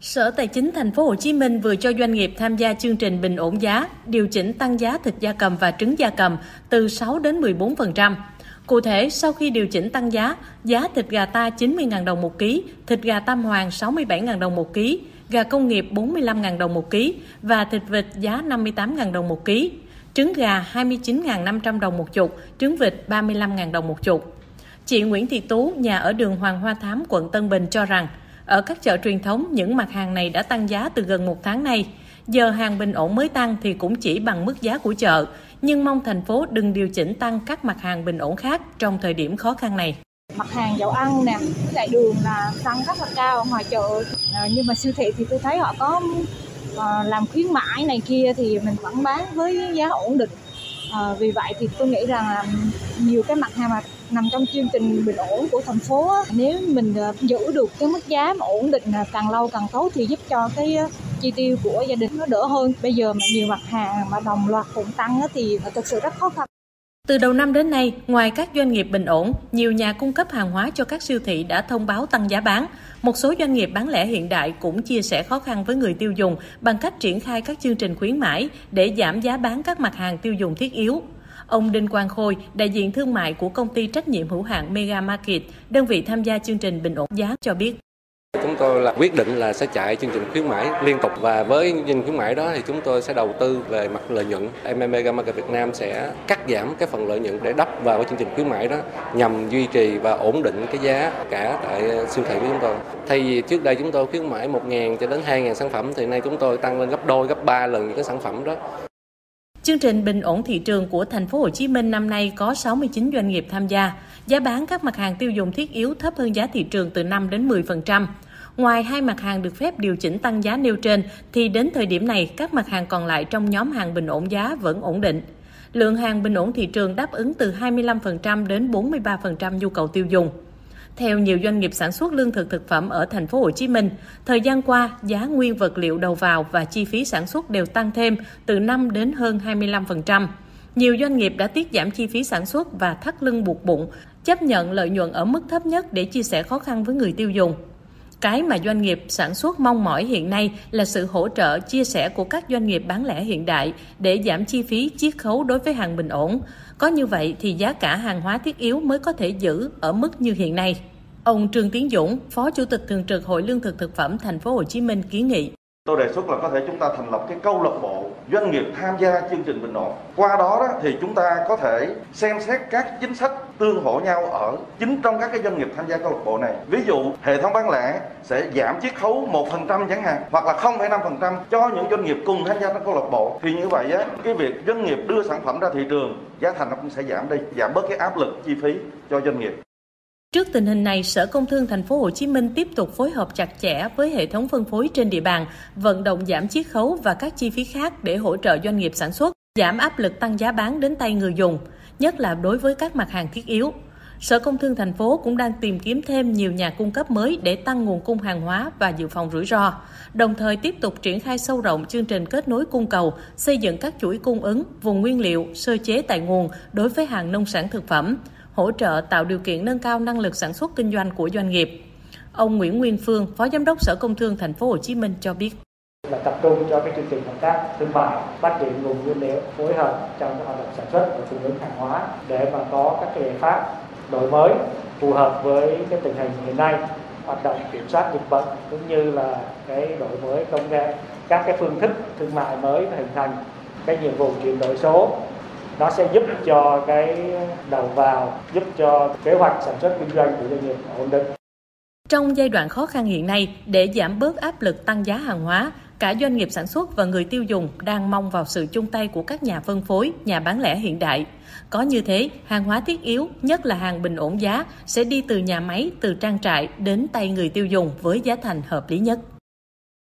Sở Tài chính Thành phố Hồ Chí Minh vừa cho doanh nghiệp tham gia chương trình bình ổn giá, điều chỉnh tăng giá thịt gia cầm và trứng gia cầm từ 6 đến 14%. Cụ thể, sau khi điều chỉnh tăng giá, giá thịt gà ta 90.000 đồng một ký, thịt gà tam hoàng 67.000 đồng một ký, gà công nghiệp 45.000 đồng một ký và thịt vịt giá 58.000 đồng một ký. Trứng gà 29.500 đồng một chục, trứng vịt 35.000 đồng một chục. Chị Nguyễn Thị Tú, nhà ở đường Hoàng Hoa Thám, quận Tân Bình cho rằng, ở các chợ truyền thống, những mặt hàng này đã tăng giá từ gần một tháng nay. Giờ hàng bình ổn mới tăng thì cũng chỉ bằng mức giá của chợ, nhưng mong thành phố đừng điều chỉnh tăng các mặt hàng bình ổn khác trong thời điểm khó khăn này. Mặt hàng dầu ăn nè, tại đường là tăng rất là cao ngoài chợ, à, nhưng mà siêu thị thì tôi thấy họ có à, làm khuyến mãi này kia thì mình vẫn bán với giá ổn định. À, vì vậy thì tôi nghĩ rằng là nhiều cái mặt hàng mà nằm trong chương trình bình ổn của thành phố nếu mình ờ, giữ được cái mức giá mà ổn định ờ, càng lâu càng tốt thì giúp cho cái chi tiêu của gia đình nó đỡ hơn. Bây giờ mà nhiều mặt hàng mà đồng loạt cũng tăng thì thực sự rất khó khăn từ đầu năm đến nay, ngoài các doanh nghiệp bình ổn, nhiều nhà cung cấp hàng hóa cho các siêu thị đã thông báo tăng giá bán. Một số doanh nghiệp bán lẻ hiện đại cũng chia sẻ khó khăn với người tiêu dùng bằng cách triển khai các chương trình khuyến mãi để giảm giá bán các mặt hàng tiêu dùng thiết yếu. Ông Đinh Quang Khôi, đại diện thương mại của công ty trách nhiệm hữu hạn Mega Market, đơn vị tham gia chương trình bình ổn giá cho biết. Chúng tôi là quyết định là sẽ chạy chương trình khuyến mãi liên tục và với chương trình khuyến mãi đó thì chúng tôi sẽ đầu tư về mặt lợi nhuận. MM Mega Market Việt Nam sẽ cắt giảm cái phần lợi nhuận để đắp vào cái chương trình khuyến mãi đó nhằm duy trì và ổn định cái giá cả tại siêu thị của chúng tôi. Thay vì trước đây chúng tôi khuyến mãi 1.000 cho đến 2.000 sản phẩm thì nay chúng tôi tăng lên gấp đôi, gấp ba lần những cái sản phẩm đó. Chương trình bình ổn thị trường của thành phố Hồ Chí Minh năm nay có 69 doanh nghiệp tham gia. Giá bán các mặt hàng tiêu dùng thiết yếu thấp hơn giá thị trường từ 5 đến 10%. Ngoài hai mặt hàng được phép điều chỉnh tăng giá nêu trên, thì đến thời điểm này, các mặt hàng còn lại trong nhóm hàng bình ổn giá vẫn ổn định. Lượng hàng bình ổn thị trường đáp ứng từ 25% đến 43% nhu cầu tiêu dùng. Theo nhiều doanh nghiệp sản xuất lương thực thực phẩm ở thành phố Hồ Chí Minh, thời gian qua, giá nguyên vật liệu đầu vào và chi phí sản xuất đều tăng thêm từ 5 đến hơn 25%. Nhiều doanh nghiệp đã tiết giảm chi phí sản xuất và thắt lưng buộc bụng, chấp nhận lợi nhuận ở mức thấp nhất để chia sẻ khó khăn với người tiêu dùng. Cái mà doanh nghiệp sản xuất mong mỏi hiện nay là sự hỗ trợ chia sẻ của các doanh nghiệp bán lẻ hiện đại để giảm chi phí chiết khấu đối với hàng bình ổn. Có như vậy thì giá cả hàng hóa thiết yếu mới có thể giữ ở mức như hiện nay. Ông Trương Tiến Dũng, Phó Chủ tịch Thường trực Hội Lương thực Thực phẩm Thành phố Hồ Chí Minh kiến nghị Tôi đề xuất là có thể chúng ta thành lập cái câu lạc bộ doanh nghiệp tham gia chương trình bình ổn. Qua đó, đó thì chúng ta có thể xem xét các chính sách tương hỗ nhau ở chính trong các cái doanh nghiệp tham gia câu lạc bộ này. Ví dụ hệ thống bán lẻ sẽ giảm chiết khấu một phần trăm chẳng hạn hoặc là 0,5% cho những doanh nghiệp cùng tham gia trong câu lạc bộ. Thì như vậy á, cái việc doanh nghiệp đưa sản phẩm ra thị trường giá thành nó cũng sẽ giảm đi, giảm bớt cái áp lực chi phí cho doanh nghiệp. Trước tình hình này, Sở Công Thương thành phố Hồ Chí Minh tiếp tục phối hợp chặt chẽ với hệ thống phân phối trên địa bàn, vận động giảm chiết khấu và các chi phí khác để hỗ trợ doanh nghiệp sản xuất, giảm áp lực tăng giá bán đến tay người dùng, nhất là đối với các mặt hàng thiết yếu. Sở Công Thương thành phố cũng đang tìm kiếm thêm nhiều nhà cung cấp mới để tăng nguồn cung hàng hóa và dự phòng rủi ro, đồng thời tiếp tục triển khai sâu rộng chương trình kết nối cung cầu, xây dựng các chuỗi cung ứng, vùng nguyên liệu, sơ chế tại nguồn đối với hàng nông sản thực phẩm, hỗ trợ tạo điều kiện nâng cao năng lực sản xuất kinh doanh của doanh nghiệp. Ông Nguyễn Nguyên Phương, Phó Giám đốc Sở Công Thương Thành phố Hồ Chí Minh cho biết tập trung cho cái chương trình hợp tác thương mại phát triển nguồn nguyên liệu phối hợp trong cái hoạt động sản xuất và cung ứng hàng hóa để mà có các cái giải pháp đổi mới phù hợp với cái tình hình hiện nay hoạt động kiểm soát dịch bệnh cũng như là cái đổi mới công nghệ các cái phương thức thương mại mới hình thành cái nhiệm vụ chuyển đổi số. Nó sẽ giúp cho cái đầu vào giúp cho kế hoạch sản xuất kinh doanh của doanh nghiệp ổn định. Trong giai đoạn khó khăn hiện nay, để giảm bớt áp lực tăng giá hàng hóa, cả doanh nghiệp sản xuất và người tiêu dùng đang mong vào sự chung tay của các nhà phân phối, nhà bán lẻ hiện đại. Có như thế, hàng hóa thiết yếu, nhất là hàng bình ổn giá, sẽ đi từ nhà máy, từ trang trại đến tay người tiêu dùng với giá thành hợp lý nhất.